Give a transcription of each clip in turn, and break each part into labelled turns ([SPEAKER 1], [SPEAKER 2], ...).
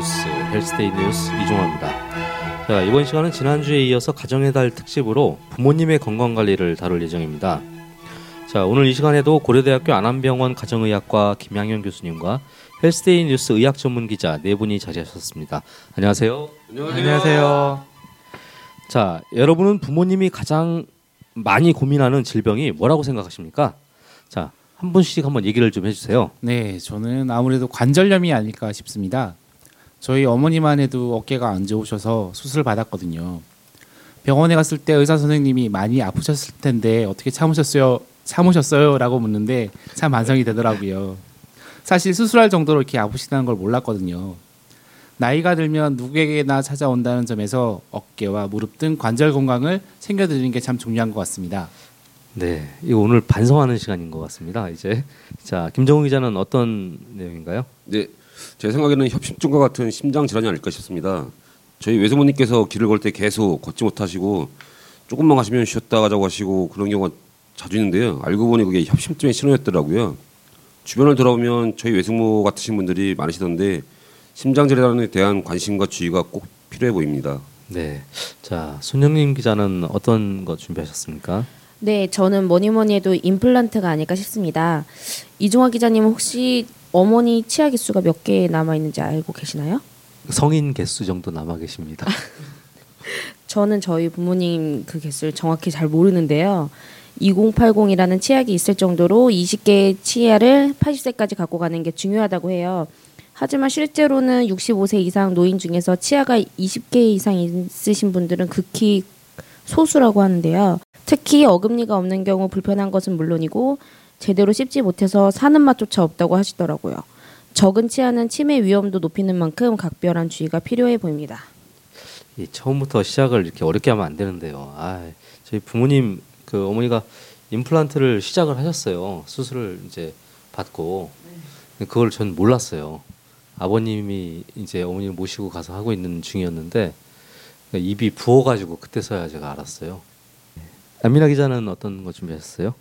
[SPEAKER 1] 뉴스 헬스데이 뉴스 이종화입니다. 자, 이번 시간은 지난주에 이어서 가정의 달 특집으로 부모님의 건강 관리를 다룰 예정입니다. 자, 오늘 이 시간에도 고려대학교 안암병원 가정의학과 김양현 교수님과 헬스데이 뉴스 의학 전문 기자 네 분이 자리하셨습니다. 안녕하세요.
[SPEAKER 2] 안녕하세요.
[SPEAKER 1] 자, 여러분은 부모님이 가장 많이 고민하는 질병이 뭐라고 생각하십니까? 자, 한 분씩 한번 얘기를 좀 해주세요.
[SPEAKER 2] 네, 저는 아무래도 관절염이 아닐까 싶습니다. 저희 어머니만 해도 어깨가 안 좋으셔서 수술을 받았거든요. 병원에 갔을 때 의사 선생님이 많이 아프셨을 텐데 어떻게 참으셨어요? 참으셨어요?라고 묻는데 참 반성이 되더라고요. 사실 수술할 정도로 이렇게 아프시다는 걸 몰랐거든요. 나이가 들면 누구에게나 찾아온다는 점에서 어깨와 무릎 등 관절 건강을 챙겨드리는 게 참 중요한 것 같습니다.
[SPEAKER 1] 네, 이거 오늘 반성하는 시간인 것 같습니다. 이제 자 김정우 기자는 어떤 내용인가요?
[SPEAKER 3] 네, 제 생각에는 협심증과 같은 심장 질환이 아닐까 싶습니다. 저희 외숙모님께서 길을 걸 때 계속 걷지 못하시고 조금만 가시면 쉬었다 가자고 하시고 그런 경우가 자주 있는데요. 알고 보니 그게 협심증의 신호였더라고요. 주변을 돌아보면 저희 외숙모 같으신 분들이 많으시던데 심장 질환에 대한 관심과 주의가 꼭 필요해 보입니다.
[SPEAKER 1] 네, 자 손영림 기자는 어떤 거 준비하셨습니까?
[SPEAKER 4] 네, 저는 뭐니 뭐니 해도 임플란트가 아닐까 싶습니다. 이종화 기자님 혹시 어머니 치아 개수가 몇 개 남아 있는지 알고 계시나요?
[SPEAKER 1] 성인 개수 정도 남아 계십니다.
[SPEAKER 4] 저는 저희 부모님 그 개수를 정확히 잘 모르는데요. 2080이라는 치약이 있을 정도로 20개의 치아를 80세까지 갖고 가는 게 중요하다고 해요. 하지만 실제로는 65세 이상 노인 중에서 치아가 20개 이상 있으신 분들은 극히 소수라고 하는데요. 특히 어금니가 없는 경우 불편한 것은 물론이고 제대로 씹지 못해서 사는 맛조차 없다고 하시더라고요. 적은 치아는 치매 위험도 높이는 만큼 각별한 주의가 필요해 보입니다.
[SPEAKER 1] 이 처음부터 시작을 이렇게 어렵게 하면 안 되는데요. 아, 저희 부모님 그 어머니가 임플란트를 시작을 하셨어요. 수술을 이제 받고 그걸 전 몰랐어요. 아버님이 이제 어머니를 모시고 가서 하고 있는 중이었는데 입이 부어가지고 그때서야 제가 알았어요. 안민아 기자는 어떤 거 준비하셨어요?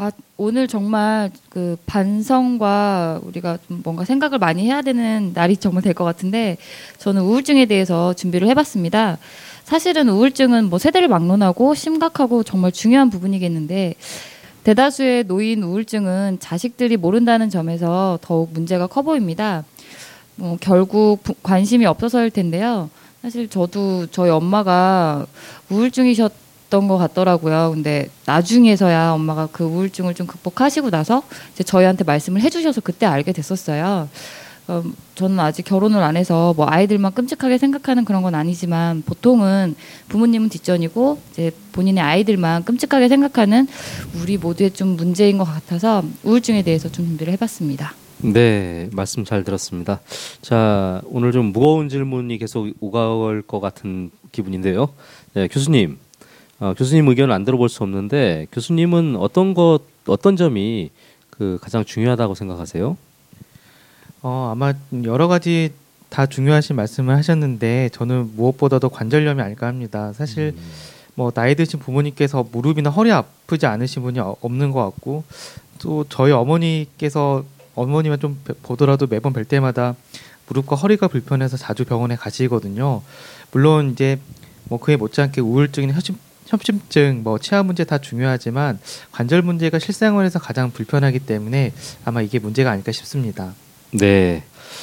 [SPEAKER 5] 아 오늘 정말 그 반성과 우리가 좀 뭔가 생각을 많이 해야 되는 날이 정말 될 것 같은데 저는 우울증에 대해서 준비를 해봤습니다. 사실은 우울증은 뭐 세대를 막론하고 심각하고 정말 중요한 부분이겠는데 대다수의 노인 우울증은 자식들이 모른다는 점에서 더욱 문제가 커 보입니다. 뭐 결국 부, 관심이 없어서일 텐데요. 사실 저도 저희 엄마가 우울증이셨 던 것 같더라고요. 근데 나중에서야 엄마가 그 우울증을 좀 극복하시고 나서 이제 저희한테 말씀을 해주셔서 그때 알게 됐었어요. 음, 저는 아직 결혼을 안 해서 뭐 아이들만 끔찍하게 생각하는 그런 건 아니지만 보통은 부모님은 뒷전이고 이제 본인의 아이들만 끔찍하게 생각하는 우리 모두의 좀 문제인 것 같아서 우울증에 대해서 좀 준비를 해봤습니다.
[SPEAKER 1] 네, 말씀 잘 들었습니다. 자, 오늘 좀 무거운 질문이 계속 오가올 것 같은 기분인데요. 네, 교수님, 어, 교수님 의견을 안 들어볼 수 없는데 교수님은 어떤 것, 어떤 점이 그 가장 중요하다고 생각하세요?
[SPEAKER 6] 어, 아마 여러 가지 다 중요하신 말씀을 하셨는데 저는 무엇보다도 관절염이 아닐까 합니다. 사실 음. 뭐 나이 드신 부모님께서 무릎이나 허리 아프지 않으신 분이 어, 없는 것 같고 또 저희 어머니께서 어머니만 좀 보더라도 매번 뵐 때마다 무릎과 허리가 불편해서 자주 병원에 가시거든요. 물론 이제 뭐 그에 못지않게 우울증이나 협심, 협심증, 뭐 치아 문제 다 중요하지만 관절 문제가 실생활에서 가장 불편하기 때문에 아마 이게 문제가 아닐까 싶습니다.
[SPEAKER 1] 네.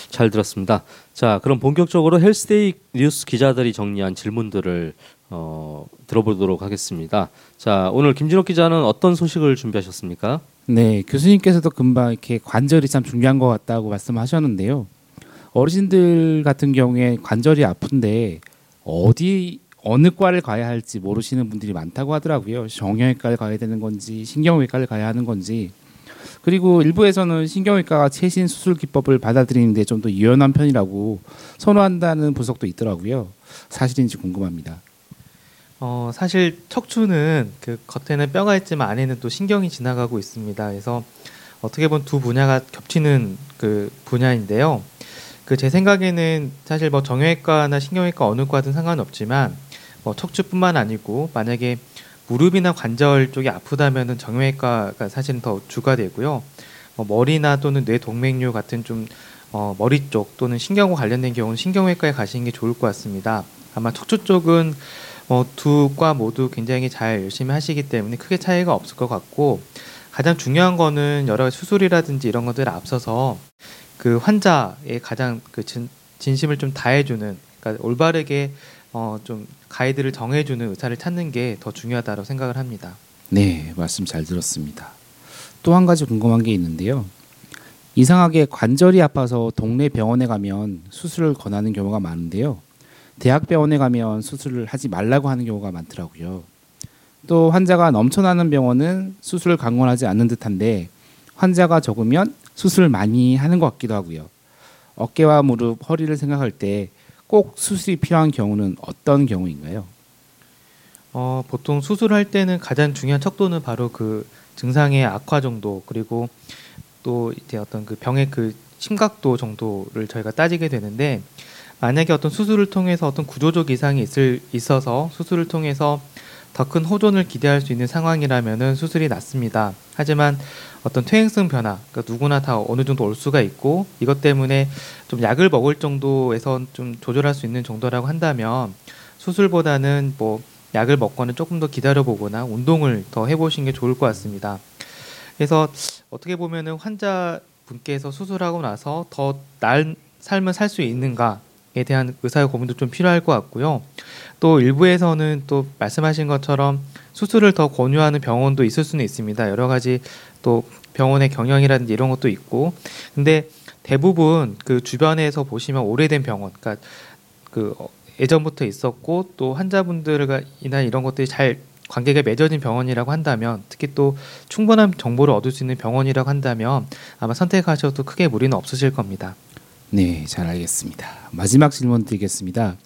[SPEAKER 1] 잘 들었습니다. 자, 그럼 본격적으로 헬스데이 뉴스 기자들이 정리한 질문들을 어, 들어보도록 하겠습니다. 자, 오늘 김진욱 기자는 어떤 소식을 준비하셨습니까?
[SPEAKER 2] 네, 교수님께서도 금방 이렇게 관절이 참 중요한 것 같다고 말씀하셨는데요. 어르신들 같은 경우에 관절이 아픈데 어디 어느 과를 가야 할지 모르시는 분들이 많다고 하더라고요. 정형외과를 가야 되는 건지 신경외과를 가야 하는 건지 그리고 일부에서는 신경외과가 최신 수술 기법을 받아들이는데 좀 더 유연한 편이라고 선호한다는 분석도 있더라고요. 사실인지 궁금합니다.
[SPEAKER 6] 어, 사실 척추는 그 겉에는 뼈가 있지만 안에는 또 신경이 지나가고 있습니다. 그래서 어떻게 보면 두 분야가 겹치는 그 분야인데요. 그 제 생각에는 사실 뭐 정형외과나 신경외과 어느 과든 상관없지만 뭐 척추뿐만 아니고 만약에 무릎이나 관절 쪽이 아프다면은 정형외과가 사실은 더 주가 되고요. 뭐 머리나 또는 뇌 동맥류 같은 좀 어, 머리 쪽 또는 신경과 관련된 경우는 신경외과에 가시는 게 좋을 것 같습니다. 아마 척추 쪽은 어, 두과 모두 굉장히 잘 열심히 하시기 때문에 크게 차이가 없을 것 같고 가장 중요한 거는 여러 수술이라든지 이런 것들 앞서서 그 환자의 가장 그 진, 진심을 좀 다해주는 그러니까 올바르게 어, 좀 가이드를 정해주는 의사를 찾는 게 더 중요하다고 생각을 합니다.
[SPEAKER 2] 네, 말씀 잘 들었습니다. 또 한 가지 궁금한 게 있는데요. 이상하게 관절이 아파서 동네 병원에 가면 수술을 권하는 경우가 많은데요. 대학병원에 가면 수술을 하지 말라고 하는 경우가 많더라고요. 또 환자가 넘쳐나는 병원은 수술을 강권하지 않는 듯한데 환자가 적으면 수술을 많이 하는 것 같기도 하고요. 어깨와 무릎, 허리를 생각할 때 꼭 수술이 필요한 경우는 어떤 경우인가요?
[SPEAKER 6] 어, 보통 수술할 때는 가장 중요한 척도는 바로 그 증상의 악화 정도 그리고 또 이제 어떤 그 병의 그 심각도 정도를 저희가 따지게 되는데 만약에 어떤 수술을 통해서 어떤 구조적 이상이 있을 있어서 수술을 통해서 더 큰 호전을 기대할 수 있는 상황이라면은 수술이 낫습니다. 하지만 어떤 퇴행성 변화, 그러니까 누구나 다 어느 정도 올 수가 있고 이것 때문에 좀 약을 먹을 정도에서 좀 조절할 수 있는 정도라고 한다면 수술보다는 뭐 약을 먹거나 조금 더 기다려 보거나 운동을 더 해보시는 게 좋을 것 같습니다. 그래서 어떻게 보면은 환자 분께서 수술하고 나서 더 나은 삶을 살 수 있는가에 대한 의사의 고민도 좀 필요할 것 같고요. 또 일부에서는 또 말씀하신 것처럼 수술을 더 권유하는 병원도 있을 수는 있습니다. 여러 가지 또 병원의 경영이라든지 이런 것도 있고, 근데 대부분 그 주변에서 보시면 오래된 병원, 그러니까 그 어, 예전부터 있었고 또 환자분들과 이나 이런 것들이 잘 관계가 맺어진 병원이라고 한다면 특히 또 충분한 정보를 얻을 수 있는 병원이라고 한다면 아마 선택하셔도 크게 무리는 없으실 겁니다.
[SPEAKER 2] 네, 잘 알겠습니다. 마지막 질문 드리겠습니다.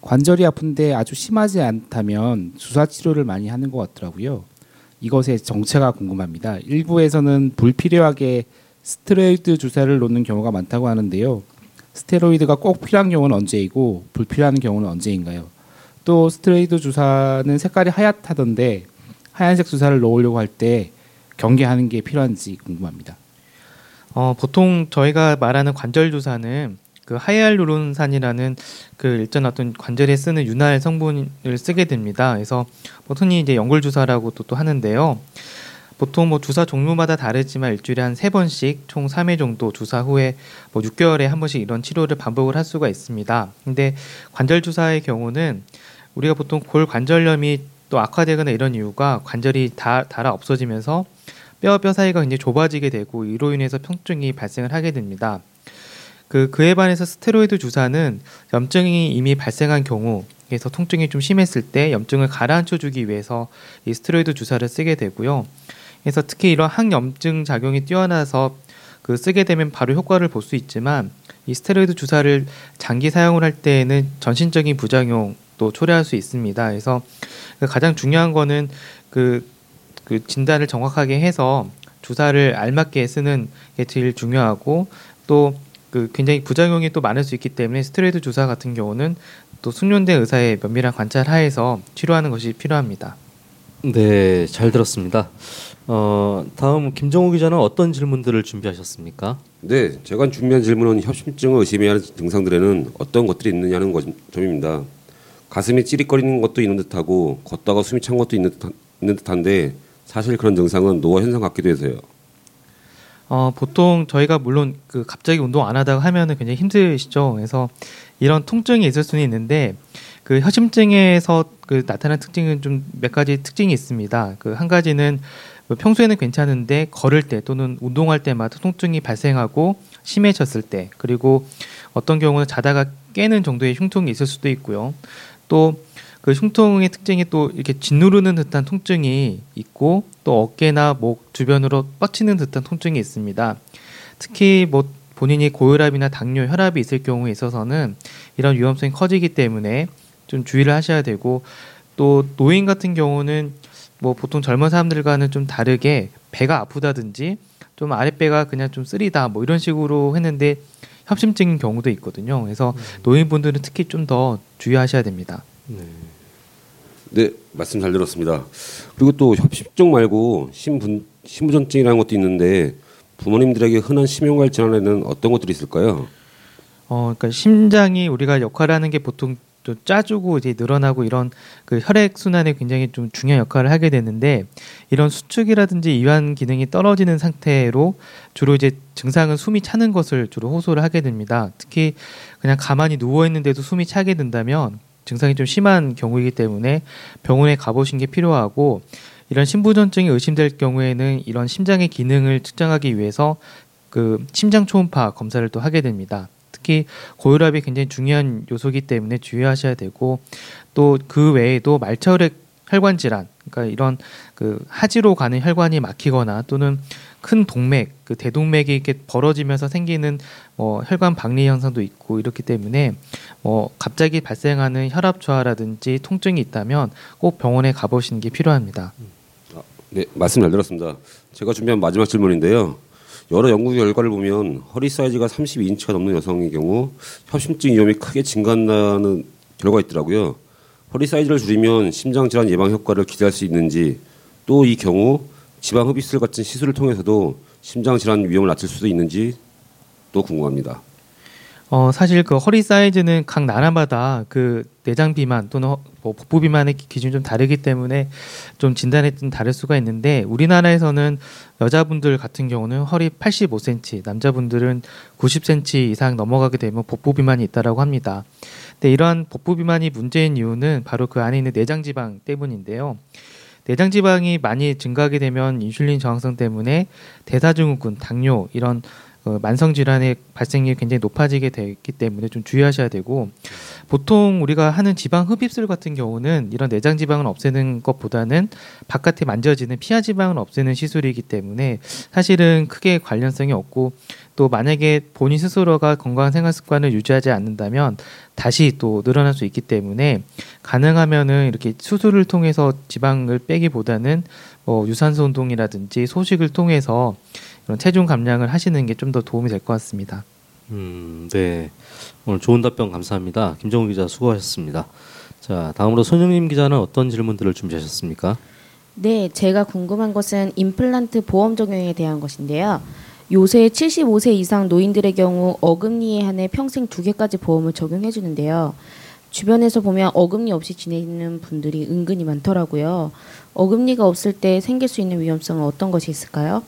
[SPEAKER 2] 관절이 아픈데 아주 심하지 않다면 주사 치료를 많이 하는 것 같더라고요. 이것의 정체가 궁금합니다. 일부에서는 불필요하게 스테로이드 주사를 놓는 경우가 많다고 하는데요. 스테로이드가 꼭 필요한 경우는 언제이고 불필요한 경우는 언제인가요? 또 스테로이드 주사는 색깔이 하얗다던데 하얀색 주사를 놓으려고 할 때 경계하는 게 필요한지 궁금합니다.
[SPEAKER 6] 어, 보통 저희가 말하는 관절 주사는 그 하이알루론산이라는 그 일전 어떤 관절에 쓰는 윤활 성분을 쓰게 됩니다. 그래서 보통 이제 연골 주사라고 또, 또 하는데요. 보통 뭐 주사 종류마다 다르지만 일주일에 한 세 번씩 총 3회 정도 주사 후에 뭐 6개월에 한 번씩 이런 치료를 반복을 할 수가 있습니다. 근데 관절 주사의 경우는 우리가 보통 골 관절염이 또 악화되거나 이런 이유가 관절이 다 닳아 없어지면서 뼈뼈 사이가 굉장히 좁아지게 되고 이로 인해서 통증이 발생을 하게 됩니다. 그 그에 반해서 스테로이드 주사는 염증이 이미 발생한 경우에서 통증이 좀 심했을 때 염증을 가라앉혀 주기 위해서 이 스테로이드 주사를 쓰게 되고요. 그래서 특히 이런 항염증 작용이 뛰어나서 그 쓰게 되면 바로 효과를 볼 수 있지만 이 스테로이드 주사를 장기 사용을 할 때에는 전신적인 부작용도 초래할 수 있습니다. 그래서 그 가장 중요한 거는 그, 그 진단을 정확하게 해서 주사를 알맞게 쓰는 게 제일 중요하고 또 그 굉장히 부작용이 또 많을 수 있기 때문에 스테로이드 주사 같은 경우는 또 숙련된 의사의 면밀한 관찰 하에서 치료하는 것이 필요합니다.
[SPEAKER 1] 네, 잘 들었습니다. 어, 다음 김정우 기자는 어떤 질문들을 준비하셨습니까?
[SPEAKER 3] 네, 제가 준비한 질문은 협심증을 의심해야 하는 증상들에는 어떤 것들이 있느냐는 것, 점입니다. 가슴이 찌릿거리는 것도 있는 듯하고 걷다가 숨이 찬 것도 있는, 듯한, 있는 듯한데 사실 그런 증상은 노화 현상 같기도 해서요.
[SPEAKER 6] 어, 보통 저희가 물론 그 갑자기 운동 안 하다가 하면은 굉장히 힘드시죠. 그래서 이런 통증이 있을 수는 있는데 그 협심증에서 그 나타나는 특징은 좀 몇 가지 특징이 있습니다. 그 한 가지는 뭐 평소에는 괜찮은데 걸을 때 또는 운동할 때마다 통증이 발생하고 심해졌을 때 그리고 어떤 경우는 자다가 깨는 정도의 흉통이 있을 수도 있고요. 또 그 흉통의 특징이 또 이렇게 짓누르는 듯한 통증이 있고 또 어깨나 목 주변으로 뻗치는 듯한 통증이 있습니다. 특히 뭐 본인이 고혈압이나 당뇨, 혈압이 있을 경우에 있어서는 이런 위험성이 커지기 때문에 좀 주의를 하셔야 되고 또 노인 같은 경우는 뭐 보통 젊은 사람들과는 좀 다르게 배가 아프다든지 좀 아랫배가 그냥 좀 쓰리다 뭐 이런 식으로 했는데 협심증인 경우도 있거든요. 그래서 노인분들은 특히 좀 더 주의하셔야 됩니다.
[SPEAKER 1] 네.
[SPEAKER 3] 네, 말씀 잘 들었습니다. 그리고 또 협심증 말고 신분 신부전증이라는 것도 있는데 부모님들에게 흔한 심혈관 질환에는 어떤 것들이 있을까요?
[SPEAKER 6] 어, 그러니까 심장이 우리가 역할하는 게 보통 좀 짜주고 이제 늘어나고 이런 그 혈액 순환에 굉장히 좀 중요한 역할을 하게 되는데 이런 수축이라든지 이완 기능이 떨어지는 상태로 주로 이제 증상은 숨이 차는 것을 주로 호소를 하게 됩니다. 특히 그냥 가만히 누워 있는데도 숨이 차게 된다면 증상이 좀 심한 경우이기 때문에 병원에 가보신 게 필요하고 이런 심부전증이 의심될 경우에는 이런 심장의 기능을 측정하기 위해서 그 심장 초음파 검사를 또 하게 됩니다. 특히 고혈압이 굉장히 중요한 요소이기 때문에 주의하셔야 되고 또 그 외에도 말차혈액 혈관 질환, 그러니까 이런 그 하지로 가는 혈관이 막히거나 또는 큰 동맥, 그 대동맥이 이렇게 벌어지면서 생기는 뭐 혈관 박리 현상도 있고 이렇기 때문에 뭐 갑자기 발생하는 혈압 저하라든지 통증이 있다면 꼭 병원에 가보시는 게 필요합니다.
[SPEAKER 3] 네, 말씀 잘 들었습니다. 제가 준비한 마지막 질문인데요. 여러 연구 결과를 보면 허리 사이즈가 32인치가 넘는 여성의 경우 협심증 위험이 크게 증가한다는 결과가 있더라고요. 허리 사이즈를 줄이면 심장 질환 예방 효과를 기대할 수 있는지 또 이 경우 지방 흡입술 같은 시술을 통해서도 심장 질환 위험을 낮출 수도 있는지 또 궁금합니다.
[SPEAKER 6] 어 사실 그 허리 사이즈는 각 나라마다 그 내장 비만 또는 허- 뭐 복부 비만의 기- 기준이 좀 다르기 때문에 좀 진단에 좀 다를 수가 있는데 우리나라에서는 여자분들 같은 경우는 허리 85cm, 남자분들은 90cm 이상 넘어가게 되면 복부 비만이 있다라고 합니다. 근데 이러한 복부 비만이 문제인 이유는 바로 그 안에 있는 내장 지방 때문인데요. 내장 지방이 많이 증가하게 되면 인슐린 저항성 때문에 대사증후군, 당뇨 이런 어, 만성 질환의 발생률이 굉장히 높아지게 되기 때문에 좀 주의하셔야 되고 보통 우리가 하는 지방 흡입술 같은 경우는 이런 내장 지방을 없애는 것보다는 바깥에 만져지는 피하 지방을 없애는 시술이기 때문에 사실은 크게 관련성이 없고 또 만약에 본인 스스로가 건강한 생활 습관을 유지하지 않는다면 다시 또 늘어날 수 있기 때문에 가능하면은 이렇게 수술을 통해서 지방을 빼기보다는 뭐 유산소 운동이라든지 소식을 통해서 이런 체중 감량을 하시는 게 좀 더 도움이 될 것 같습니다.
[SPEAKER 1] 음, 네. 오늘 좋은 답변 감사합니다. 김정우 기자 수고하셨습니다. 자, 다음으로 손영림 기자는 어떤 질문들을 준비하셨습니까?
[SPEAKER 4] 네, 제가 궁금한 것은 임플란트 보험 적용에 대한 것인데요. 요새 75세 이상 노인들의 경우 어금니에 한해 평생 두 개까지 보험을 적용해 주는데요. 주변에서 보면 어금니 없이 지내는 분들이 은근히 많더라고요. 어금니가 없을 때 생길 수 있는 위험성은 어떤 것이 있을까요?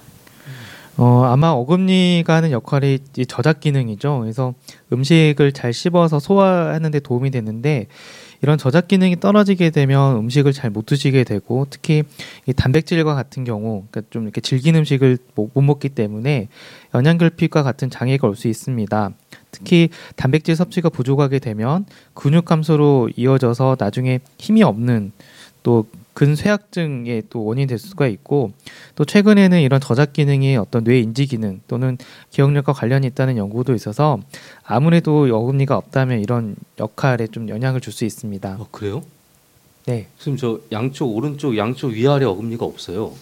[SPEAKER 6] 어, 아마 어금니가 하는 역할이 이 저작 기능이죠. 그래서 음식을 잘 씹어서 소화하는 데 도움이 되는데 이런 저작 기능이 떨어지게 되면 음식을 잘 못 드시게 되고 특히 이 단백질과 같은 경우 그러니까 좀 이렇게 질긴 음식을 못, 못 먹기 때문에 영양결핍과 같은 장애가 올 수 있습니다. 특히 단백질 섭취가 부족하게 되면 근육 감소로 이어져서 나중에 힘이 없는 또 근쇠약증의 또 원인이 될 수가 있고 또 최근에는 이런 저작 기능이 어떤 뇌 인지 기능 또는 기억력과 관련이 있다는 연구도 있어서 아무래도 어금니가 없다면 이런 역할에 좀 영향을 줄 수 있습니다.
[SPEAKER 1] 어, 그래요?
[SPEAKER 6] 네.
[SPEAKER 1] 지금 저 양쪽 오른쪽 양쪽 위아래 어금니가 없어요.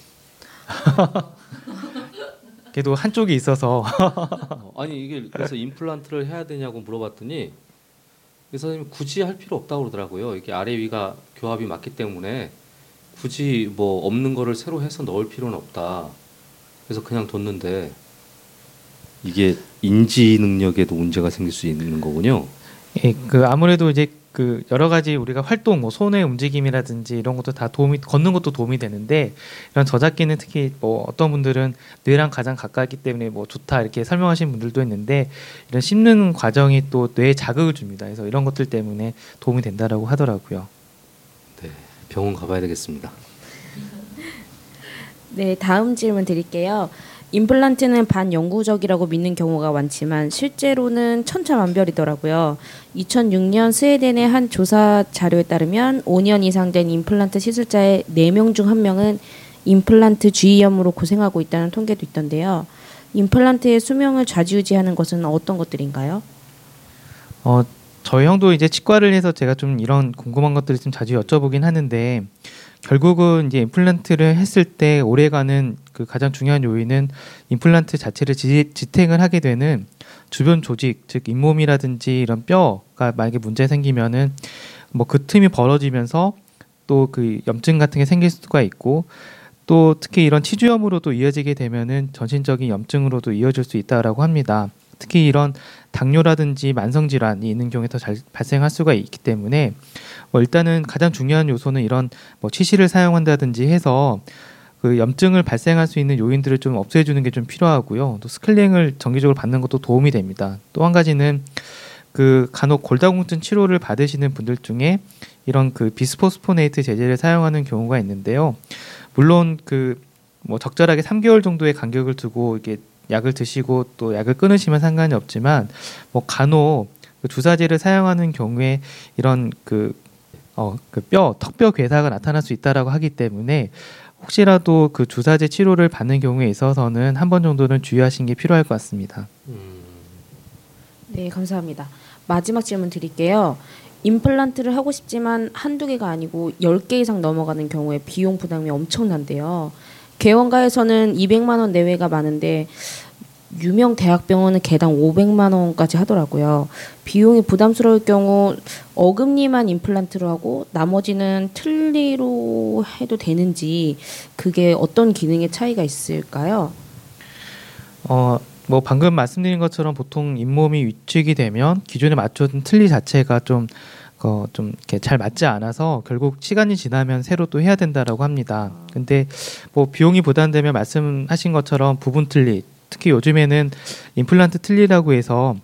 [SPEAKER 6] 그래도 한쪽이 있어서
[SPEAKER 1] 어, 아니 이게 그래서 임플란트를 해야 되냐고 물어봤더니 의사 선생님이 굳이 할 필요 없다고 그러더라고요. 이게 아래 위가 교합이 맞기 때문에 굳이 뭐 없는 거를 새로 해서 넣을 필요는 없다. 그래서 그냥 뒀는데 이게 인지 능력에도 문제가 생길 수 있는 거군요.
[SPEAKER 6] 예, 그 아무래도 이제 그 여러 가지 우리가 활동, 뭐 손의 움직임이라든지 이런 것도 다 도움이 걷는 것도 도움이 되는데 이런 저작기는 특히 뭐 어떤 분들은 뇌랑 가장 가깝기 때문에 뭐 좋다 이렇게 설명하시는 분들도 있는데 이런 씹는 과정이 또 뇌에 자극을 줍니다. 그래서 이런 것들 때문에 도움이 된다라고 하더라고요.
[SPEAKER 1] 네, 병원 가봐야 되겠습니다.
[SPEAKER 4] 네, 다음 질문 드릴게요. 임플란트는 반영구적이라고 믿는 경우가 많지만 실제로는 천차만별이더라고요. 2006년 스웨덴의 한 조사 자료에 따르면 5년 이상 된 임플란트 시술자의 4명 중 1명은 임플란트 주의염으로 고생하고 있다는 통계도 있던데요. 임플란트의 수명을 좌지우지하는 것은 어떤 것들인가요?
[SPEAKER 6] 어, 저희 형도 이제 치과를 해서 제가 좀 이런 궁금한 것들을 좀 자주 여쭤보긴 하는데 결국은 이제 임플란트를 했을 때 오래가는 그 가장 중요한 요인은 임플란트 자체를 지, 지탱을 하게 되는 주변 조직 즉 잇몸이라든지 이런 뼈가 만약에 문제 생기면은 뭐 그 틈이 벌어지면서 또 그 염증 같은 게 생길 수가 있고 또 특히 이런 치주염으로도 이어지게 되면은 전신적인 염증으로도 이어질 수 있다라고 합니다. 특히 이런 당뇨라든지 만성 질환이 있는 경우에 더 잘 발생할 수가 있기 때문에 뭐 일단은 가장 중요한 요소는 이런 뭐 치실을 사용한다든지 해서 그 염증을 발생할 수 있는 요인들을 좀 없애 주는 게 좀 필요하고요. 또 스클링을 정기적으로 받는 것도 도움이 됩니다. 또 한 가지는 그 간혹 골다공증 치료를 받으시는 분들 중에 이런 그 비스포스포네이트 제제를 사용하는 경우가 있는데요. 물론 그 뭐 적절하게 3개월 정도의 간격을 두고 이게 약을 드시고 또 약을 끊으시면 상관이 없지만 뭐 간혹 그 주사제를 사용하는 경우에 이런 그 어, 그 뼈, 턱뼈 괴사가 나타날 수 있다라고 하기 때문에 혹시라도 그 주사제 치료를 받는 경우에 있어서는 한 번 정도는 주의하시는 게 필요할 것 같습니다.
[SPEAKER 4] 네, 감사합니다. 마지막 질문 드릴게요. 임플란트를 하고 싶지만 한두 개가 아니고 10개 이상 넘어가는 경우에 비용 부담이 엄청난데요. 개원가에서는 200만 원 내외가 많은데 유명 대학병원은 개당 500만 원까지 하더라고요. 비용이 부담스러울 경우 어금니만 임플란트로 하고 나머지는 틀니로 해도 되는지 그게 어떤 기능의 차이가 있을까요?
[SPEAKER 6] 어, 뭐 방금 말씀드린 것처럼 보통 잇몸이 위축이 되면 기존에 맞춰둔 틀니 자체가 좀 어, 좀 이렇게 잘 맞지 않아서 결국 시간이 지나면 새로 또 해야 된다라고 합니다. 근데 뭐 비용이 부담되면 말씀하신 것처럼 부분 틀니 특히 요즘에는 임플란트 틀니라고 해서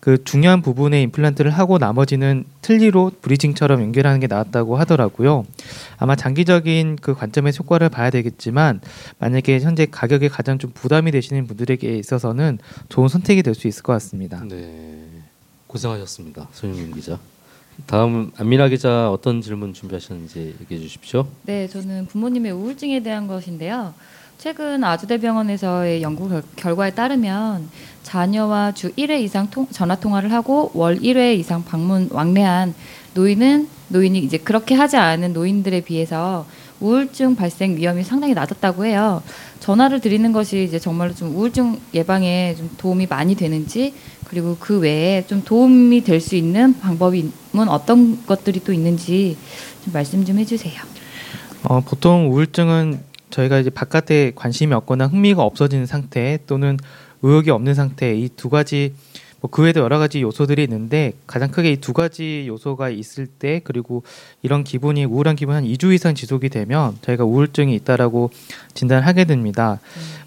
[SPEAKER 6] 그 중요한 부분에 임플란트를 하고 나머지는 틀니로 브리징처럼 연결하는 게 나왔다고 하더라고요. 아마 장기적인 그 관점에서 효과를 봐야 되겠지만 만약에 현재 가격에 가장 좀 부담이 되시는 분들에게 있어서는 좋은 선택이 될 수 있을 것 같습니다.
[SPEAKER 1] 네, 고생하셨습니다, 손흥민 기자. 다음 안민아 기자 어떤 질문 준비하셨는지 얘기해 주십시오.
[SPEAKER 5] 네, 저는 부모님의 우울증에 대한 것인데요. 최근 아주대병원에서의 연구 결, 결과에 따르면 자녀와 주 1회 이상 통, 전화 통화를 하고 월 1회 이상 방문 왕래한 노인은 노인이 이제 그렇게 하지 않은 노인들에 비해서 우울증 발생 위험이 상당히 낮았다고 해요. 전화를 드리는 것이 이제 정말로 좀 우울증 예방에 좀 도움이 많이 되는지 그리고 그 외에 좀 도움이 될 수 있는 방법은 어떤 것들이 또 있는지 좀 말씀 좀 해주세요.
[SPEAKER 6] 어, 보통 우울증은 저희가 이제 바깥에 관심이 없거나 흥미가 없어지는 상태 또는 의욕이 없는 상태 이 두 가지 뭐 그 외에도 여러 가지 요소들이 있는데 가장 크게 이 두 가지 요소가 있을 때 그리고 이런 기분이 우울한 기분이 한 2주 이상 지속이 되면 저희가 우울증이 있다라고 진단하게 됩니다.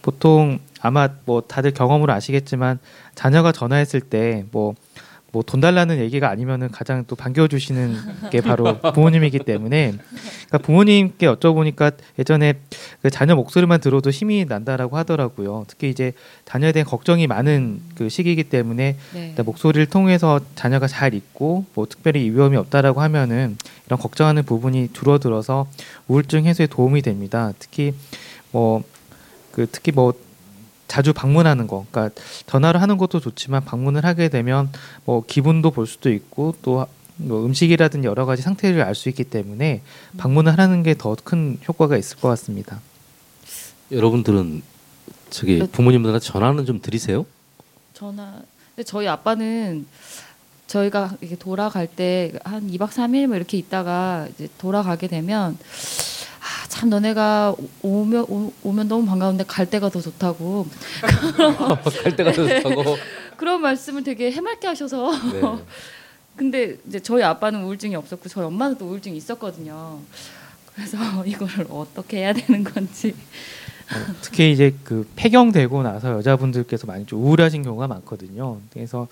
[SPEAKER 6] 보통 아마 뭐 다들 경험으로 아시겠지만 자녀가 전화했을 때뭐 뭐 돈 달라는 얘기가 아니면은 가장 또 반겨주시는 게 바로 부모님이기 때문에 그러니까 부모님께 여쭤보니까 예전에 그 자녀 목소리만 들어도 힘이 난다라고 하더라고요. 특히 이제 자녀에 대한 걱정이 많은 그 시기이기 때문에
[SPEAKER 5] 네.
[SPEAKER 6] 목소리를 통해서 자녀가 잘 있고 뭐 특별히 위험이 없다라고 하면은 이런 걱정하는 부분이 줄어들어서 우울증 해소에 도움이 됩니다. 특히 뭐 그 특히 뭐 자주 방문하는 거, 그러니까 전화를 하는 것도 좋지만 방문을 하게 되면 뭐 기분도 볼 수도 있고 또 뭐 음식이라든지 여러 가지 상태를 알 수 있기 때문에 방문을 하는 게 더 큰 효과가 있을 것 같습니다.
[SPEAKER 1] 여러분들은 저기
[SPEAKER 5] 네.
[SPEAKER 1] 부모님들한테 전화는 좀 드리세요?
[SPEAKER 5] 전화. 근데 저희 아빠는 저희가 이렇게 돌아갈 때 한 2박 3일 뭐 이렇게 있다가 이제 돌아가게 되면 아, 참 너네가 오- 오면 오, 오면 너무 반가운데 갈 때가 더 좋다고
[SPEAKER 1] 갈 때가 더 좋다고.
[SPEAKER 5] 그런 말씀을 되게 해맑게 하셔서
[SPEAKER 1] 네.
[SPEAKER 5] 근데 이제 저희 아빠는 우울증이 없었고 저희 엄마는 또 우울증이 있었거든요. 그래서 이거를 어떻게 해야 되는 건지.
[SPEAKER 6] 어, 특히 이제 그 폐경되고 나서 여자분들께서 많이 좀 우울하신 경우가 많거든요. 그래서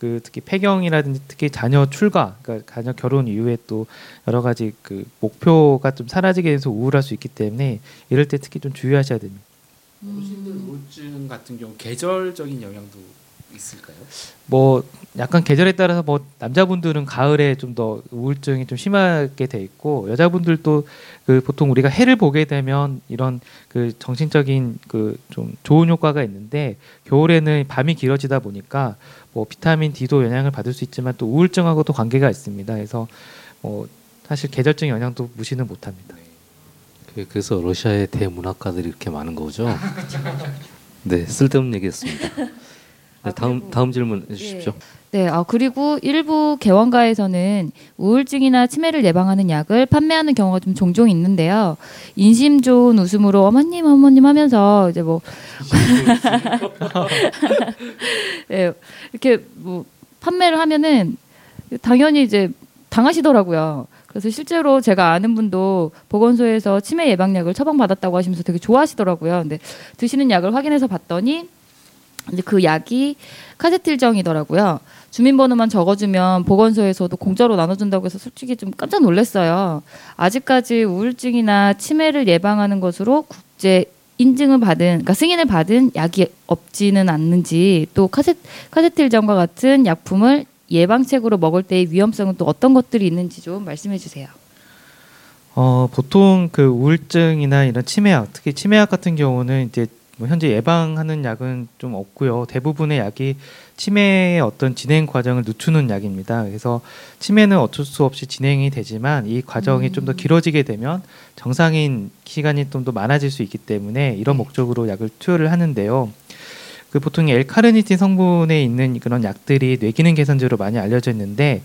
[SPEAKER 6] 그 특히 폐경이라든지 특히 자녀 출가, 그러니까 자녀 결혼 이후에 또 여러 가지 그 목표가 좀 사라지게 돼서 우울할 수 있기 때문에 이럴 때 특히 좀 주의하셔야 됩니다.
[SPEAKER 2] 어르신들 우울증 같은 경우 계절적인 영향도 있을까요?
[SPEAKER 6] 뭐 약간 계절에 따라서 뭐 남자분들은 가을에 좀 더 우울증이 좀 심하게 돼 있고 여자분들도 그 보통 우리가 해를 보게 되면 이런 그 정신적인 그 좀 좋은 효과가 있는데 겨울에는 밤이 길어지다 보니까 뭐 비타민 D도 영향을 받을 수 있지만 또 우울증하고도 관계가 있습니다. 그래서 뭐 사실 계절적 영향도 무시는 못합니다.
[SPEAKER 1] 그- 그래서 러시아의 대문학가들이 이렇게 많은 거죠. 네, 쓸데없는 얘기였습니다. 네,
[SPEAKER 5] 아,
[SPEAKER 1] 다음
[SPEAKER 5] 그리고-
[SPEAKER 1] 다음 질문 해주십시오.
[SPEAKER 5] 네, 아 그리고 일부 개원가에서는 우울증이나 치매를 예방하는 약을 판매하는 경우가 좀 종종 있는데요. 인심 좋은 웃음으로 어머님 어머님 하면서 이제 뭐 네, 이렇게 뭐 판매를 하면은 당연히 이제 당하시더라고요. 그래서 실제로 제가 아는 분도 보건소에서 치매 예방약을 처방받았다고 하시면서 되게 좋아하시더라고요. 근데 드시는 약을 확인해서 봤더니 이제 그 약이 카세틸정이더라고요. 주민번호만 적어주면 보건소에서도 공짜로 나눠준다고 해서 솔직히 좀 깜짝 놀랐어요. 아직까지 우울증이나 치매를 예방하는 것으로 국제 인증을 받은, 그러니까 승인을 받은 약이 없지는 않는지 또 카세, 카세틸정과 같은 약품을 예방책으로 먹을 때의 위험성은 또 어떤 것들이 있는지 좀 말씀해 주세요.
[SPEAKER 6] 어, 보통 그 우울증이나 이런 치매약, 특히 치매약 같은 경우는 이제 뭐 현재 예방하는 약은 좀 없고요. 대부분의 약이 치매의 어떤 진행 과정을 늦추는 약입니다. 그래서 치매는 어쩔 수 없이 진행이 되지만 이 과정이 좀더 길어지게 되면 정상인 시간이 좀 더 많아질 수 있기 때문에 이런 목적으로 약을 투여를 하는데요. 그 보통 L카르니틴 성분에 있는 그런 약들이 뇌기능 개선제로 많이 알려져 있는데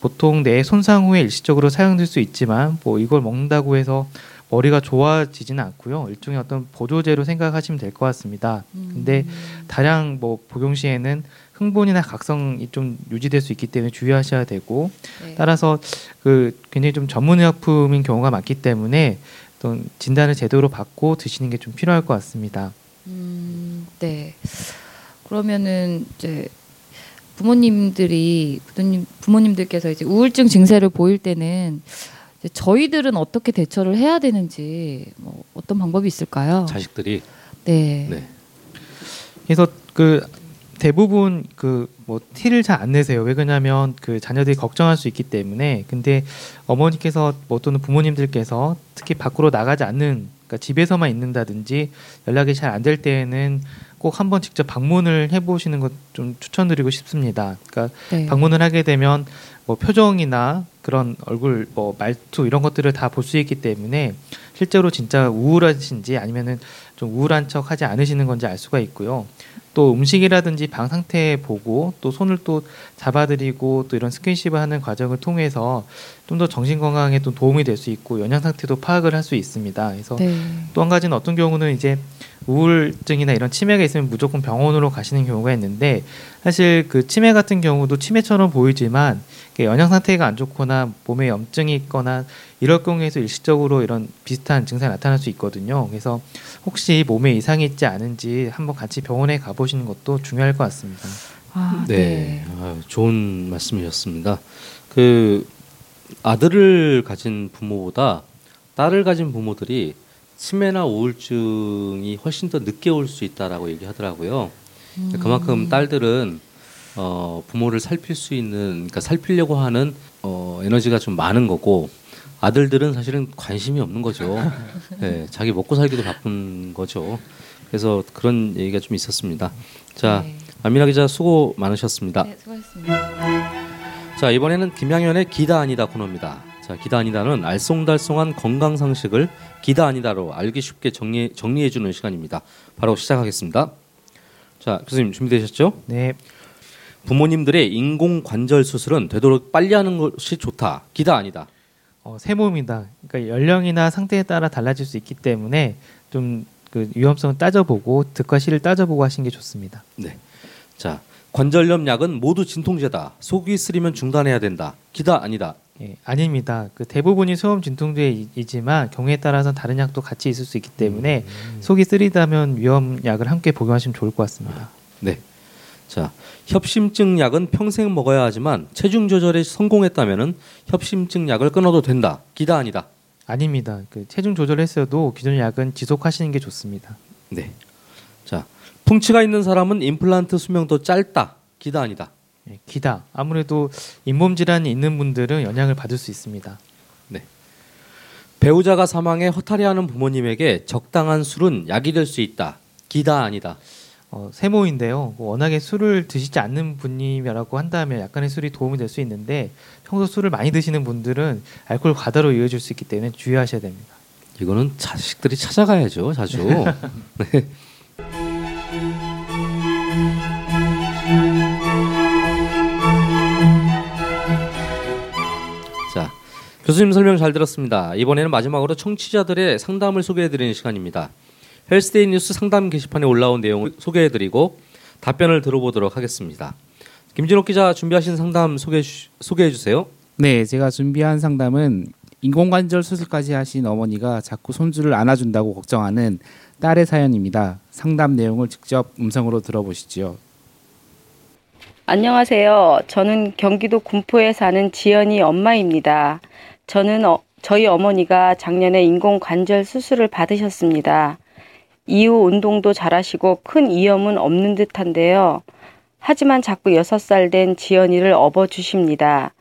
[SPEAKER 6] 보통 뇌 손상 후에 일시적으로 사용될 수 있지만 뭐 이걸 먹는다고 해서 머리가 좋아지지는 않고요. 일종의 어떤 보조제로 생각하시면 될 것 같습니다. 근데 다량 뭐 복용 시에는 흥분이나 각성이 좀 유지될 수 있기 때문에 주의하셔야 되고
[SPEAKER 5] 네.
[SPEAKER 6] 따라서 그 굉장히 좀 전문 의약품인 경우가 많기 때문에 어떤 진단을 제대로 받고 드시는 게 좀 필요할 것 같습니다.
[SPEAKER 5] 음, 네. 그러면은 이제 부모님들이 부모님 부모님들께서 이제 우울증 증세를 보일 때는 저희들은 어떻게 대처를 해야 되는지 뭐 어떤 방법이 있을까요?
[SPEAKER 1] 자식들이
[SPEAKER 5] 네.
[SPEAKER 1] 네.
[SPEAKER 6] 그래서 그 대부분 그 뭐 티를 잘 안 내세요. 왜 그러냐면 그 자녀들이 걱정할 수 있기 때문에. 근데 어머니께서 뭐 또는 부모님들께서 특히 밖으로 나가지 않는 그러니까 집에서만 있는다든지 연락이 잘 안 될 때에는 꼭 한번 직접 방문을 해보시는 것 좀 추천드리고 싶습니다. 그러니까
[SPEAKER 5] 네.
[SPEAKER 6] 방문을 하게 되면 뭐 표정이나 그런 얼굴 뭐 말투 이런 것들을 다 볼 수 있기 때문에 실제로 진짜 우울하신지 아니면은 좀 우울한 척 하지 않으시는 건지 알 수가 있고요. 또 음식이라든지 방 상태 보고 또 손을 또 잡아드리고 또 이런 스킨십을 하는 과정을 통해서 좀 더 정신 건강에 또 도움이 될 수 있고 영양 상태도 파악을 할 수 있습니다. 그래서
[SPEAKER 5] 네.
[SPEAKER 6] 또한 가지는 어떤 경우는 이제 우울증이나 이런 치매가 있으면 무조건 병원으로 가시는 경우가 있는데 사실 그 치매 같은 경우도 치매처럼 보이지만 영양 상태가 안 좋거나 몸에 염증이 있거나 이럴 경우에서 일시적으로 이런 비슷한 증상이 나타날 수 있거든요. 그래서 혹시 몸에 이상이 있지 않은지 한번 같이 병원에 가보시는 것도 중요할 것 같습니다.
[SPEAKER 5] 아,
[SPEAKER 1] 네, 아유, 좋은 말씀이셨습니다. 그 아들을 가진 부모보다 딸을 가진 부모들이 치매나 우울증이 훨씬 더 늦게 올 수 있다라고 얘기하더라고요. 그만큼 딸들은 어, 부모를 살필 수 있는, 그러니까 살피려고 하는 어, 에너지가 좀 많은 거고 아들들은 사실은 관심이 없는 거죠. 네, 자기 먹고 살기도 바쁜 거죠. 그래서 그런 얘기가 좀 있었습니다. 자,
[SPEAKER 5] 네.
[SPEAKER 1] 안민아 기자 수고 많으셨습니다.
[SPEAKER 5] 네, 수고하셨습니다.
[SPEAKER 1] 자 이번에는 김양현의 기다 아니다 코너입니다. 자 기다 아니다는 알쏭달쏭한 건강 상식을 기다 아니다로 알기 쉽게 정리 정리해 주는 시간입니다. 바로 시작하겠습니다. 자 교수님 준비되셨죠?
[SPEAKER 6] 네,
[SPEAKER 1] 부모님들의 인공 관절 수술은 되도록 빨리 하는 것이 좋다. 기다 아니다.
[SPEAKER 6] 어, 세모입니다. 그러니까 연령이나 상태에 따라 달라질 수 있기 때문에 좀 그 위험성을 따져보고 득과 실을 따져보고 하시는 게 좋습니다.
[SPEAKER 1] 네. 자 관절염 약은 모두 진통제다. 속이 쓰리면 중단해야 된다. 기다 아니다.
[SPEAKER 6] 예, 아닙니다. 그 대부분이 소염 진통제이지만 경우에 따라서 다른 약도 같이 있을 수 있기 때문에 속이 쓰리다면 위험 약을 함께 복용하시면 좋을 것 같습니다.
[SPEAKER 1] 네. 자, 협심증 약은 평생 먹어야 하지만 체중 조절에 성공했다면은 협심증 약을 끊어도 된다. 기다 아니다.
[SPEAKER 6] 아닙니다. 그 체중 조절했어도 기존 약은 지속하시는 게 좋습니다.
[SPEAKER 1] 네. 자, 풍치가 있는 사람은 임플란트 수명도 짧다. 기다 아니다.
[SPEAKER 6] 예, 기다. 아무래도 잇몸 질환이 있는 분들은 영향을 받을 수 있습니다.
[SPEAKER 1] 배우자가 사망해 허탈해하는 부모님에게 적당한 술은 약이 될 수 있다. 기다 아니다.
[SPEAKER 6] 어, 세모인데요. 뭐 워낙에 술을 드시지 않는 분이라고 한다면 약간의 술이 도움이 될 수 있는데 평소 술을 많이 드시는 분들은 알코올 과다로 이어질 수 있기 때문에 주의하셔야 됩니다.
[SPEAKER 1] 이거는 자식들이 찾아가야죠, 자주. 네. 교수님 설명 잘 들었습니다. 이번에는 마지막으로 청취자들의 상담을 소개해드리는 시간입니다. 헬스데이 뉴스 상담 게시판에 올라온 내용을 소개해드리고 답변을 들어보도록 하겠습니다. 김진욱 기자 준비하신 상담 소개해, 주, 소개해 주세요.
[SPEAKER 2] 네, 제가 준비한 상담은 인공관절 수술까지 하신 어머니가 자꾸 손주를 안아준다고 걱정하는 딸의 사연입니다. 상담 내용을 직접 음성으로 들어보시죠.
[SPEAKER 7] 안녕하세요. 저는 경기도 군포에 사는 지연이 엄마입니다. 저는 어, 저희 어머니가 작년에 인공 관절 수술을 받으셨습니다. 이후 운동도 잘하시고 큰 이염은 없는 듯한데요. 하지만 자꾸 6살 된 지연이를 업어주십니다.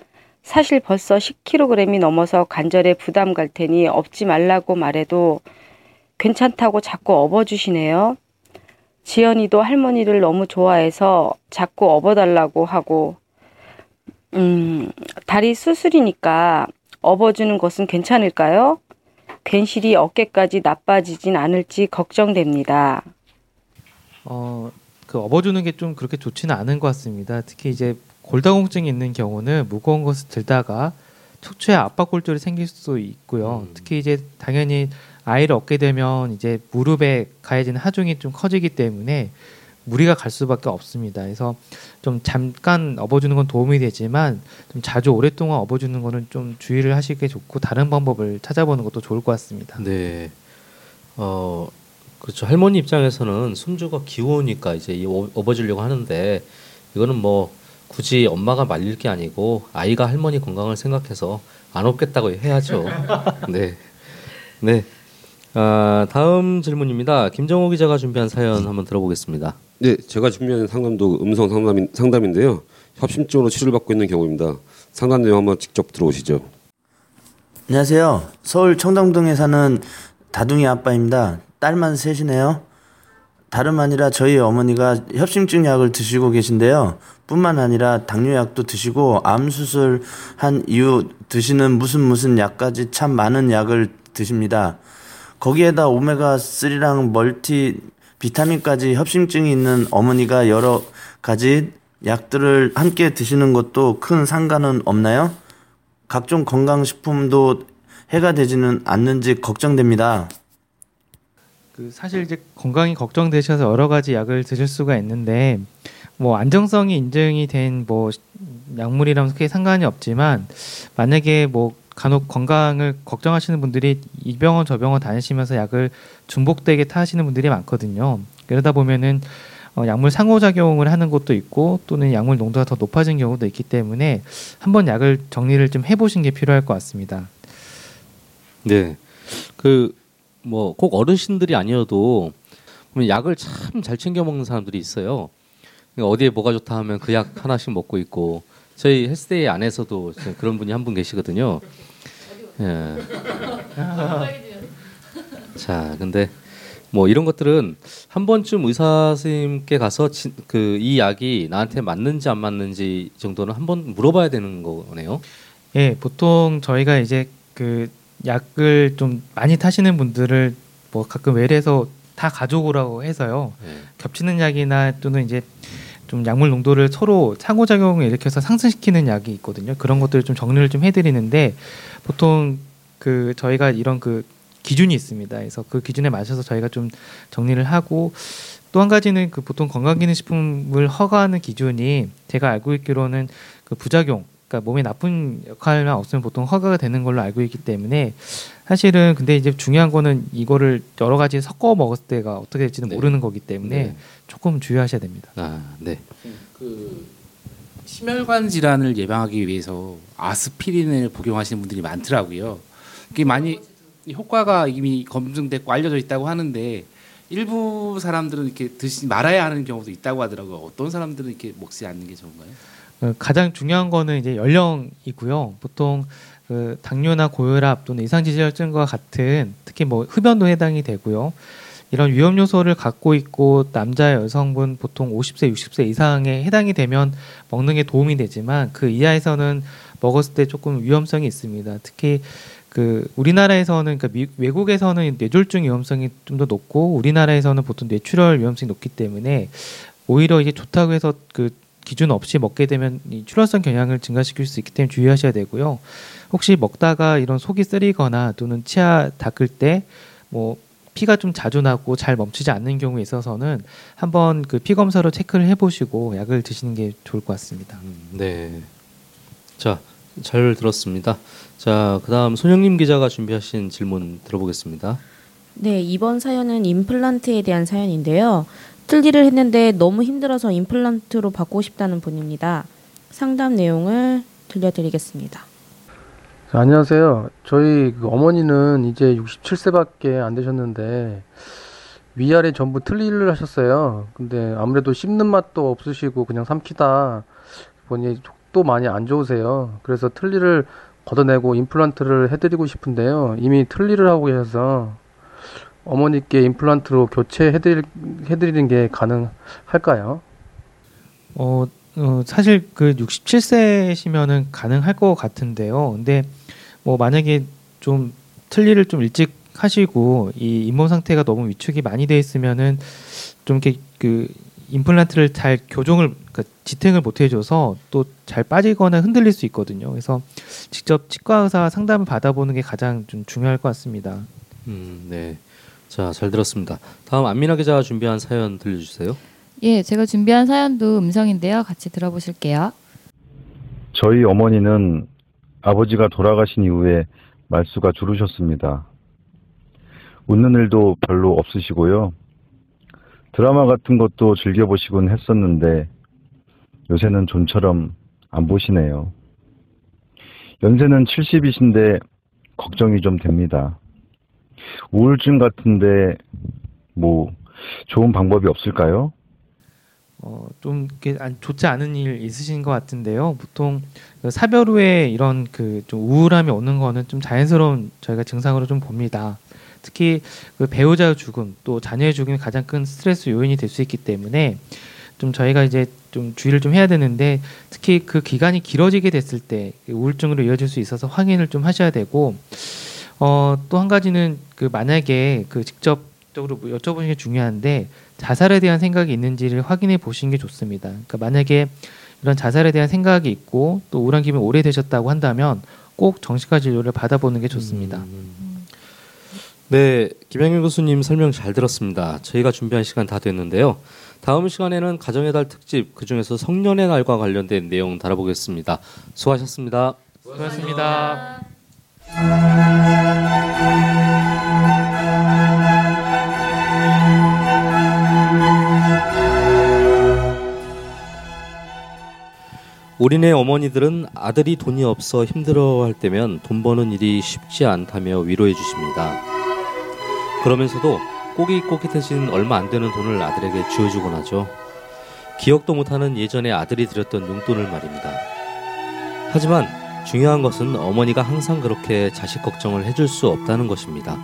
[SPEAKER 7] 사실 벌써 10kg이 넘어서 관절에 부담 갈 테니 업지 말라고 말해도 괜찮다고 자꾸 업어주시네요. 지연이도 할머니를 너무 좋아해서 자꾸 업어달라고 하고, 음, 다리 수술이니까 업어주는 것은 괜찮을까요? 괜시리 어깨까지 나빠지진 않을지 걱정됩니다.
[SPEAKER 6] 어, 그 업어주는 게 좀 그렇게 좋지는 않은 것 같습니다. 특히 이제 골다공증이 있는 경우는 무거운 것을 들다가 척추에 압박골절이 생길 수도 있고요.
[SPEAKER 1] 음.
[SPEAKER 6] 특히 이제 당연히 아이를 얻게 되면 이제 무릎에 가해지는 하중이 좀 커지기 때문에 무리가 갈 수밖에 없습니다. 그래서 좀 잠깐 업어주는 건 도움이 되지만 좀 자주 오랫동안 업어주는 거는 좀 주의를 하시게 좋고 다른 방법을 찾아보는 것도 좋을 것 같습니다.
[SPEAKER 1] 네. 어, 그렇죠. 할머니 입장에서는 손주가 귀여우니까 이제 업어주려고 하는데 이거는 뭐 굳이 엄마가 말릴 게 아니고 아이가 할머니 건강을 생각해서 안 업겠다고 해야죠. 네. 네. 아, 다음 질문입니다. 김정호 기자가 준비한 사연 한번 들어보겠습니다.
[SPEAKER 3] 네, 제가 준비한 상담도 음성 상담인, 상담인데요. 협심증으로 치료를 받고 있는 경우입니다. 상담 내용 한번 직접 들어오시죠.
[SPEAKER 8] 안녕하세요. 서울 청담동에 사는 다둥이 아빠입니다. 딸만 셋이네요. 다름 아니라 저희 어머니가 협심증 약을 드시고 계신데요. 뿐만 아니라 당뇨약도 드시고 암 수술 한 이후 드시는 무슨 무슨 약까지 참 많은 약을 드십니다. 거기에다 오메가 3랑 멀티 비타민까지 협심증이 있는 어머니가 여러 가지 약들을 함께 드시는 것도 큰 상관은 없나요? 각종 건강식품도 해가 되지는 않는지 걱정됩니다.
[SPEAKER 6] 그 사실 이제 건강이 걱정되셔서 여러 가지 약을 드실 수가 있는데 뭐 안정성이 인증이 된 뭐 약물이랑 크게 상관이 없지만 만약에 뭐 간혹 건강을 걱정하시는 분들이 이 병원 저 병원 다니시면서 약을 중복되게 타시는 분들이 많거든요. 그러다 보면은 어, 약물 상호작용을 하는 것도 있고 또는 약물 농도가 더 높아진 경우도 있기 때문에 한번 약을 정리를 좀 해보신 게 필요할 것 같습니다.
[SPEAKER 1] 네. 그 뭐 꼭 어르신들이 아니어도 보면 약을 참 잘 챙겨 먹는 사람들이 있어요. 어디에 뭐가 좋다 하면 그 약 하나씩 먹고 있고 저희 헬스데이 안에서도 그런 분이 한 분 계시거든요. 예. 자, 근데 뭐 이런 것들은 한 번쯤 의사 선생님께 가서 그 이 약이 나한테 맞는지 안 맞는지 정도는 한 번 물어봐야 되는 거네요.
[SPEAKER 6] 예, 보통 저희가 이제 그 약을 좀 많이 타시는 분들을 뭐 가끔 외래에서 다 가져오라고 해서요.
[SPEAKER 1] 네.
[SPEAKER 6] 겹치는 약이나 또는 이제 좀 약물 농도를 서로 상호작용을 일으켜서 상승시키는 약이 있거든요. 그런 것들을 좀 정리를 좀 해드리는데 보통 그 저희가 이런 그 기준이 있습니다. 그래서 그 기준에 맞춰서 저희가 좀 정리를 하고 또 한 가지는 그 보통 건강기능식품을 허가하는 기준이 제가 알고 있기로는 그 부작용 그러니까 몸에 나쁜 역할만 없으면 보통 허가가 되는 걸로 알고 있기 때문에 사실은 근데 이제 중요한 거는 이거를 여러 가지 섞어 먹었을 때가 어떻게 될지는
[SPEAKER 1] 네.
[SPEAKER 6] 모르는 거기 때문에
[SPEAKER 1] 네.
[SPEAKER 6] 조금 주의하셔야 됩니다.
[SPEAKER 1] 아, 네.
[SPEAKER 2] 그 심혈관 질환을 예방하기 위해서 아스피린을 복용하시는 분들이 많더라고요. 그게 많이 효과가 이미 검증됐고 알려져 있다고 하는데 일부 사람들은 이렇게 드시 말아야 하는 경우도 있다고 하더라고요. 어떤 사람들은 이렇게 먹지 않는 게 좋은가요?
[SPEAKER 6] 어, 가장 중요한 거는 이제 연령이고요. 보통 그 당뇨나 고혈압 또는 이상지질증과 같은 특히 뭐 흡연도 해당이 되고요. 이런 위험 요소를 갖고 있고 남자 여성분 보통 50세, 60세 이상에 해당이 되면 먹는 게 도움이 되지만 그 이하에서는 먹었을 때 조금 위험성이 있습니다. 특히 그 우리나라에서는 그러니까 미, 외국에서는 뇌졸중 위험성이 좀 더 높고 우리나라에서는 보통 뇌출혈 위험성이 높기 때문에 오히려 이게 좋다고 해서 그 기준 없이 먹게 되면 이 출혈성 경향을 증가시킬 수 있기 때문에 주의하셔야 되고요. 혹시 먹다가 이런 속이 쓰리거나 또는 치아 닦을 때뭐 피가 좀 자주 나고 잘 멈추지 않는 경우에 있어서는 한번 그 피 검사로 체크를 해보시고 약을 드시는 게 좋을 것 같습니다.
[SPEAKER 1] 네. 자, 잘 들었습니다. 자, 그다음 손영림 기자가 준비하신 질문 들어보겠습니다.
[SPEAKER 4] 네, 이번 사연은 임플란트에 대한 사연인데요. 틀니를 했는데 너무 힘들어서 임플란트로 받고 싶다는 분입니다. 상담 내용을 들려드리겠습니다.
[SPEAKER 9] 자, 안녕하세요. 저희 그 어머니는 이제 67세밖에 안 되셨는데 위아래 전부 틀니를 하셨어요. 근데 아무래도 씹는 맛도 없으시고 그냥 삼키다 보니 속도 많이 안 좋으세요. 그래서 틀니를 걷어내고 임플란트를 해드리고 싶은데요. 이미 틀니를 하고 계셔서 어머니께 임플란트로 교체해드릴, 해드리는 게 가능할까요?
[SPEAKER 6] 어, 어, 사실 그 67세시면은 가능할 것 같은데요. 근데 뭐 만약에 좀 틀니를 좀 일찍 하시고 이 잇몸 상태가 너무 위축이 많이 돼 있으면은 좀 이렇게 그 임플란트를 잘 교정을 그러니까 지탱을 못 해줘서 또 잘 빠지거나 흔들릴 수 있거든요. 그래서 직접 치과 의사 상담을 받아보는 게 가장 좀 중요할 것 같습니다.
[SPEAKER 1] 음, 네. 자, 잘 들었습니다. 다음 안민아 기자가 준비한 사연 들려주세요.
[SPEAKER 5] 예, 제가 준비한 사연도 음성인데요. 같이 들어보실게요.
[SPEAKER 10] 저희 어머니는 아버지가 돌아가신 이후에 말수가 줄으셨습니다. 웃는 일도 별로 없으시고요. 드라마 같은 것도 즐겨보시곤 했었는데 요새는 좀처럼 안 보시네요. 연세는 70이신데 걱정이 좀 됩니다. 우울증 같은데 뭐 좋은 방법이 없을까요?
[SPEAKER 6] 어, 좀 좋지 않은 일 있으신 것 같은데요. 보통 그 사별 후에 이런 그 좀 우울함이 오는 거는 좀 자연스러운 저희가 증상으로 좀 봅니다. 특히 그 배우자의 죽음 또 자녀의 죽음이 가장 큰 스트레스 요인이 될 수 있기 때문에 좀 저희가 이제 좀 주의를 좀 해야 되는데 특히 그 기간이 길어지게 됐을 때 우울증으로 이어질 수 있어서 확인을 좀 하셔야 되고 어, 또 한 가지는 그 만약에 그 직접적으로 뭐 여쭤보는 게 중요한데 자살에 대한 생각이 있는지를 확인해 보시는 게 좋습니다. 그러니까 만약에 이런 자살에 대한 생각이 있고 또 우울한 기분이 오래 되셨다고 한다면 꼭 정신과 진료를 받아보는 게 좋습니다.
[SPEAKER 1] 네, 김양일 교수님 설명 잘 들었습니다. 저희가 준비한 시간 다 됐는데요. 다음 시간에는 가정의 달 특집 그 중에서 성년의 날과 관련된 내용 다뤄보겠습니다. 수고하셨습니다.
[SPEAKER 6] 수고하셨습니다.
[SPEAKER 1] 우리네 어머니들은 아들이 돈이 없어 힘들어할 때면 돈 버는 일이 쉽지 않다며 위로해 주십니다. 그러면서도 꼬깃꼬깃해진 얼마 안 되는 돈을 아들에게 쥐어주곤 하죠. 기억도 못하는 예전에 아들이 드렸던 용돈을 말입니다. 하지만 중요한 것은 어머니가 항상 그렇게 자식 걱정을 해줄 수 없다는 것입니다.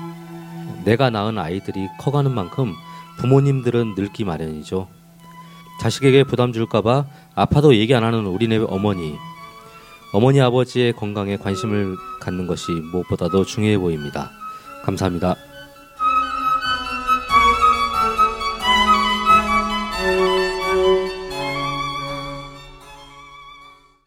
[SPEAKER 1] 내가 낳은 아이들이 커가는 만큼 부모님들은 늙기 마련이죠. 자식에게 부담 줄까봐 아파도 얘기 안 하는 우리네 어머니. 어머니 아버지의 건강에 관심을 갖는 것이 무엇보다도 중요해 보입니다. 감사합니다.